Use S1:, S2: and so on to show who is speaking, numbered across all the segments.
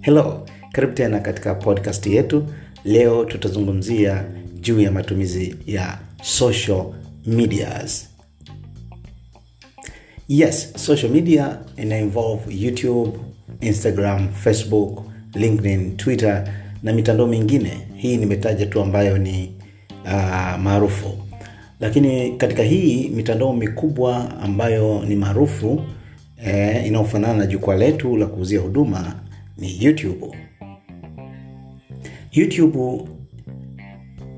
S1: Hello, karibu tena katika podcast yetu. Leo tutazungumzia juu ya matumizi ya social medias. Yes, social media ina involve YouTube, Instagram, Facebook, LinkedIn, Twitter na mitandao mingine. Hii nimetaja tu ambayo ni uh, maarufu, lakini katika hii mitandao mikubwa ambayo ni maarufu eh, inayofanana na jukwaa letu la kuuzia huduma ni YouTube. YouTube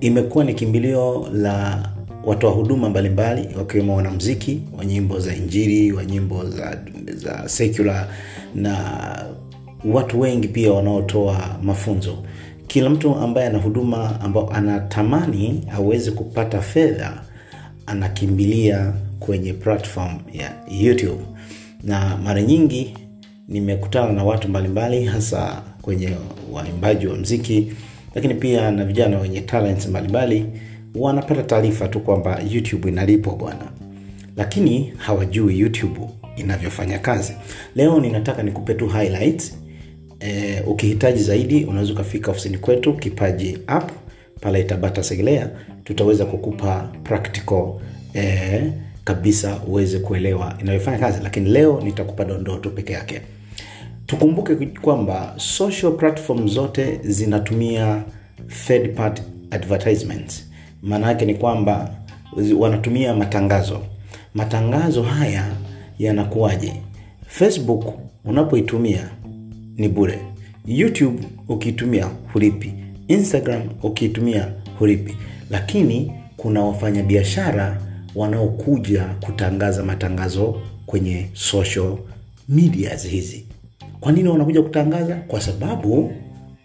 S1: imekuwa ni kimbilio la watoa huduma mbalimbali wakiwemo wanamziki wa nyimbo za injili wa nyimbo za, za secular na watu wengi pia wanaotoa mafunzo kila mtu ambaye ana huduma ambao anatamani aweze kupata fedha anakimbilia kwenye platform ya youtube. Na mara nyingi nimekutana na watu mbalimbali hasa kwenye waimbaji wa mziki lakini pia na vijana wenye talents mbalimbali wanapata taarifa tu kwamba youtube inalipwa bwana. Lakini hawajui youtube inavyofanya kazi. Leo ninataka nikupe tu highlights e, ukihitaji zaidi unaweza ukafika ofisini kwetu kipaji app pale tabata segelea tutaweza kukupa practical eh, kabisa uweze kuelewa inayofanya kazi. Lakini leo nitakupa dondoo tu peke yake. Tukumbuke kwamba social platform zote zinatumia third party advertisements. Maana yake ni kwamba wanatumia matangazo. Matangazo haya yanakuwaje? Facebook unapoitumia ni bure. Youtube ukiitumia hulipi instagram ukiitumia hulipi. Lakini kuna wafanyabiashara wanaokuja kutangaza matangazo kwenye social medias hizi. Kwa nini wanakuja kutangaza? Kwa sababu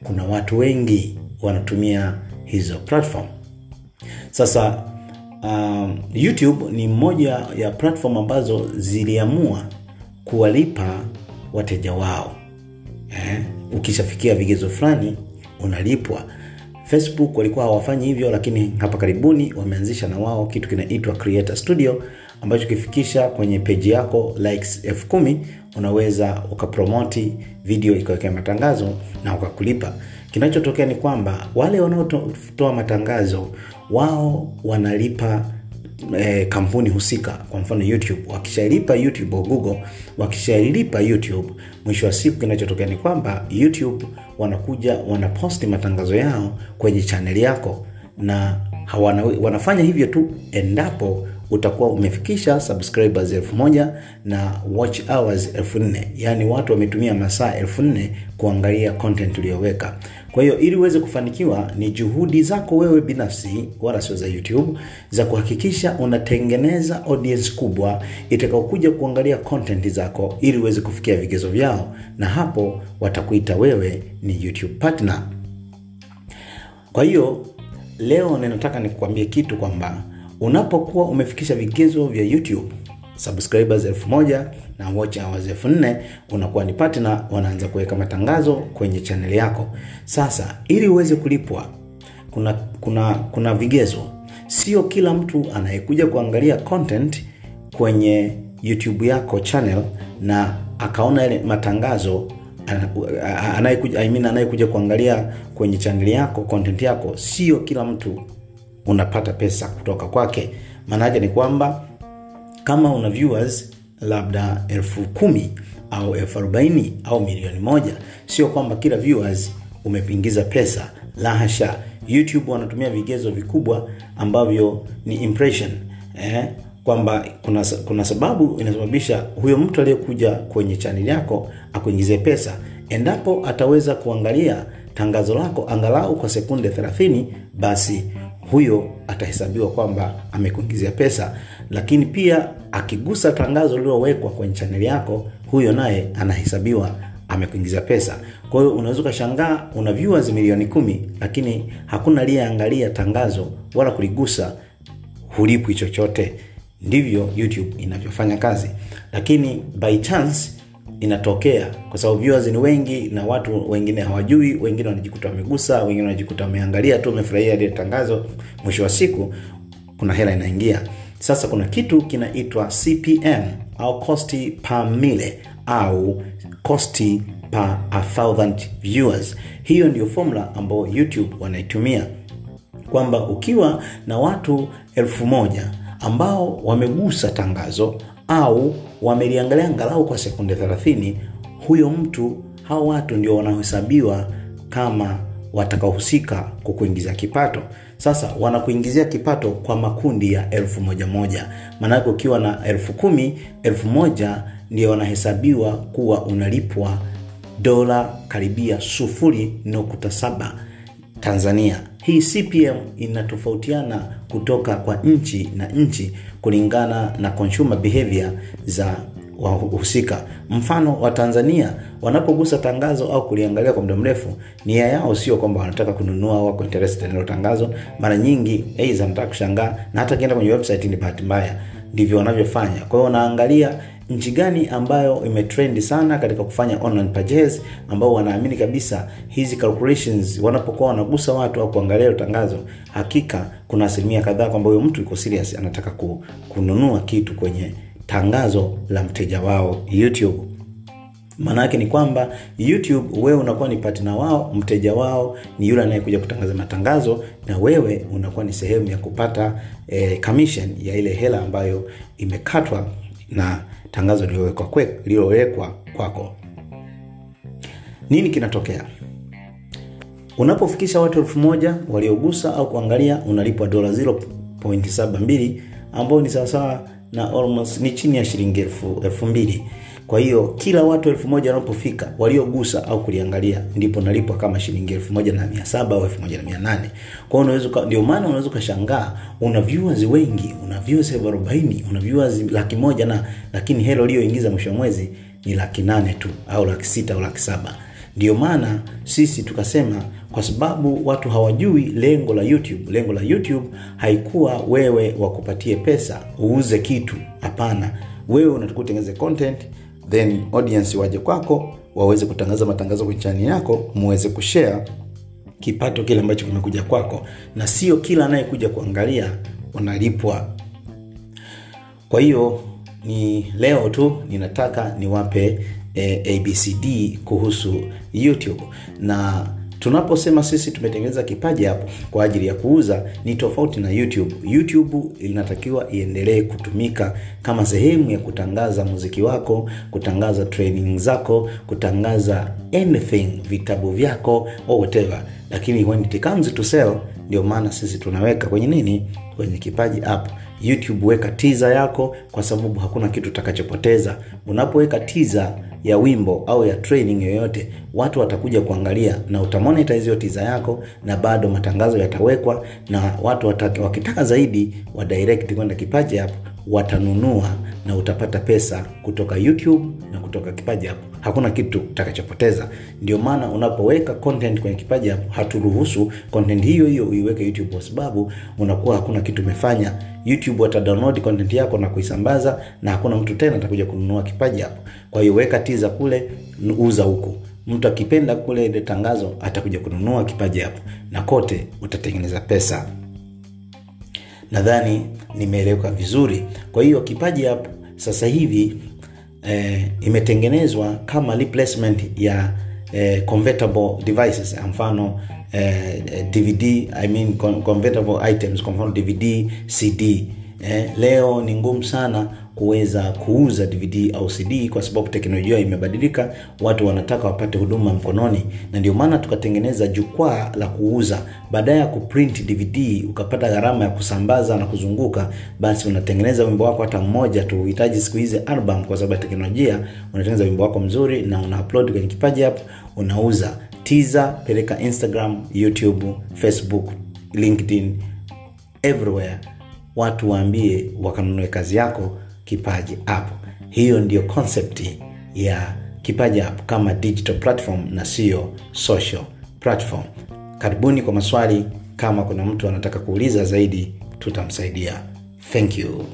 S1: kuna watu wengi wanatumia hizo platform. Sasa um, youtube ni moja ya platform ambazo ziliamua kuwalipa wateja wao. Eh? ukishafikia vigezo fulani unalipwa facebook walikuwa hawafanyi hivyo lakini hapa karibuni wameanzisha na wao kitu kinaitwa creator studio ambacho kifikisha kwenye peji yako likes elfu kumi unaweza ukapromoti video ikawekea matangazo na ukakulipa. Kinachotokea ni kwamba wale wanaotoa matangazo wao wanalipa e, kampuni husika kwa mfano youtube. Wakishalipa youtube au google wakishalipa youtube mwisho wa siku kinachotokea ni kwamba youtube wanakuja wanaposti matangazo yao kwenye chaneli yako na hawana, wanafanya hivyo tu endapo utakuwa umefikisha subscribers elfu moja na watch hours elfu nne. Yaani watu wametumia masaa elfu kuangalia content uliyoweka. Kwa hiyo ili uweze kufanikiwa ni juhudi zako wewe binafsi wala sio za youtube za kuhakikisha unatengeneza audience kubwa itakaokuja kuangalia content zako ili uweze kufikia vigezo vyao na hapo watakuita wewe ni youtube partner. Kwa hiyo leo ninataka nikuambie kitu kwamba unapokuwa umefikisha vigezo vya youtube subscribers elfu na watch hours elfu unakuwa ni partner wanaanza kuweka matangazo kwenye chaneli yako. Sasa ili uweze kulipwa kuna kuna kuna vigezo. Sio kila mtu anayekuja kuangalia content kwenye youtube yako channel na akaona ile matangazo anayekuja I mean, anayekuja kuangalia kwenye chaneli yako content yako. Sio kila mtu unapata pesa kutoka kwake. Maanaake ni kwamba kama una viewers labda elfu kumi au elfu arobaini au milioni moja sio kwamba kila viewers umepingiza pesa. La youtube wanatumia vigezo vikubwa ambavyo ni impression eh? kwamba kuna, kuna sababu inasababisha huyo mtu aliyekuja kwenye chaneli yako akuingizie pesa. Endapo ataweza kuangalia tangazo lako angalau kwa sekunde 30 basi huyo atahesabiwa kwamba amekuingizia pesa lakini pia akigusa tangazo lililowekwa kwenye chaneli yako huyo naye anahesabiwa amekuingizia pesa. Kwa hiyo unaweza ukashangaa una viewers milioni kumi lakini hakuna aliyeangalia tangazo wala kuligusa hulipwi chochote. Ndivyo youtube inavyofanya kazi. Lakini by chance inatokea kwa sababu viewers ni wengi na watu wengine hawajui wengine wanajikuta wamegusa wengine wanajikuta wameangalia tu wamefurahia ile tangazo mwisho wa siku kuna hela inaingia. Sasa kuna kitu kinaitwa cpm au costi per au costi per a viewers. Hiyo ndio formula ambayo youtube wanaitumia. Kwamba ukiwa na watu elfu moja ambao wamegusa tangazo au wameliangalia angalau kwa sekunde 30 huyo mtu hao watu ndio wanaohesabiwa kama watakaohusika kukuingizia kipato. Sasa wanakuingizia kipato kwa makundi ya elfu moja moja. Maanake ukiwa na elfu kumi elfu moja ndio wanahesabiwa kuwa unalipwa dola karibia sufuri nukta saba tanzania. Hii cpm inatofautiana kutoka kwa nchi na nchi kulingana na consumer behavior za wahusika. Mfano wa tanzania wanapogusa tangazo au kuliangalia kwa muda mrefu nia yao sio kwamba wanataka kununua wako interested tangazo. Mara nyingi aidha kushangaa na hata kienda kwenye website ni bahati mbaya ndivyo wanavyofanya. Kwa hiyo wanaangalia nchi gani ambayo imetrendi sana katika kufanya online purchase ambao wanaamini kabisa hizi calculations wanapokuwa wanagusa watu au kuangalia tangazo hakika kuna asilimia kadhaa kwamba huyo mtu yuko serious anataka kununua kitu kwenye tangazo la mteja wao youtube maana yake ni kwamba youtube wewe unakuwa ni partner wao mteja wao ni yule anayekuja kutangaza matangazo na wewe unakuwa ni sehemu ya kupata e, commission ya ile hela ambayo imekatwa na tangazo lililowekwa kwako. Nini kinatokea? Unapofikisha watu elfu moja waliogusa au kuangalia unalipwa dola 0.72 ambao ni sawasawa na almost ni chini ya shilingi elfu mbili kwa hiyo kila watu elfu moja wanapofika waliogusa au kuliangalia ndipo nalipwa kama shilingi elfu moja na mia saba au elfu moja na mia nane. Kwao unaweza ndio maana unaweza ukashangaa una viewers wengi una viewers elfu arobaini una viewers laki moja na lakini hela uliyoingiza mwisho wa mwezi ni laki nane tu au laki sita au laki saba. Ndio maana sisi tukasema kwa sababu watu hawajui lengo la youtube. Lengo la youtube haikuwa wewe wakupatie pesa uuze kitu. Hapana. Wewe unatakiwa utengeneze content then audience waje kwako waweze kutangaza matangazo kwenye chani yako muweze kushare kipato kile ambacho kimekuja kwako. Na sio kila anayekuja kuangalia unalipwa. Kwa hiyo ni leo tu ninataka niwape eh, abcd kuhusu youtube. Na tunaposema sisi tumetengeneza kipaji hapo kwa ajili ya kuuza ni tofauti na youtube. Youtube inatakiwa iendelee kutumika kama sehemu ya kutangaza muziki wako kutangaza training zako kutangaza anything vitabu vyako whatever. Lakini when it comes to sell ndio maana sisi tunaweka kwenye nini? Kwenye kipaji app. Youtube weka tiza yako kwa sababu hakuna kitu utakachopoteza. Unapoweka tiza ya wimbo au ya training yoyote watu watakuja kuangalia na utamonetize hiyo tiza yako na bado matangazo yatawekwa na watu watake, wakitaka zaidi wa direct kwenda kipaji hapo watanunua na utapata pesa kutoka youtube na kutoka kipaji hapo hakuna kitu utakachopoteza. Ndio maana unapoweka content kwenye kipaji hapo haturuhusu content hiyo hiyo uiweke youtube kwa sababu unakuwa hakuna kitu umefanya. Youtube watadownload content yako na kuisambaza na hakuna mtu tena atakuja kununua kipaji hapo kwa hiyo weka tiza kule uza huku. Mtu akipenda kule ile tangazo atakuja kununua kipaji hapo. Na kote utatengeneza pesa. Nadhani nimeeleweka vizuri. Kwa hiyo kipaji hapo sasa hivi eh, imetengenezwa kama replacement ya eh, convertible devices. Mfano eh, dvd I mean convertible items. Kwa mfano dvd cd eh, leo ni ngumu sana kuweza kuuza dvd au cd kwa sababu teknolojia imebadilika watu wanataka wapate huduma mkononi na ndio maana tukatengeneza jukwaa la kuuza. Baadaye ya kuprint dvd ukapata gharama ya kusambaza na kuzunguka basi unatengeneza wimbo wako hata mmoja tu. Uhitaji siku hizi album kwa sababu ya teknolojia unatengeneza wimbo wako mzuri na una upload kwenye kipaji hapo unauza. Tiza peleka instagram youtube facebook linkedin everywhere. Watu waambie wakanunue kazi yako kipaji app. Hiyo ndiyo concept ya kipaji app kama digital platform na siyo social platform. Karibuni kwa maswali. Kama kuna mtu anataka kuuliza zaidi tutamsaidia. Thank you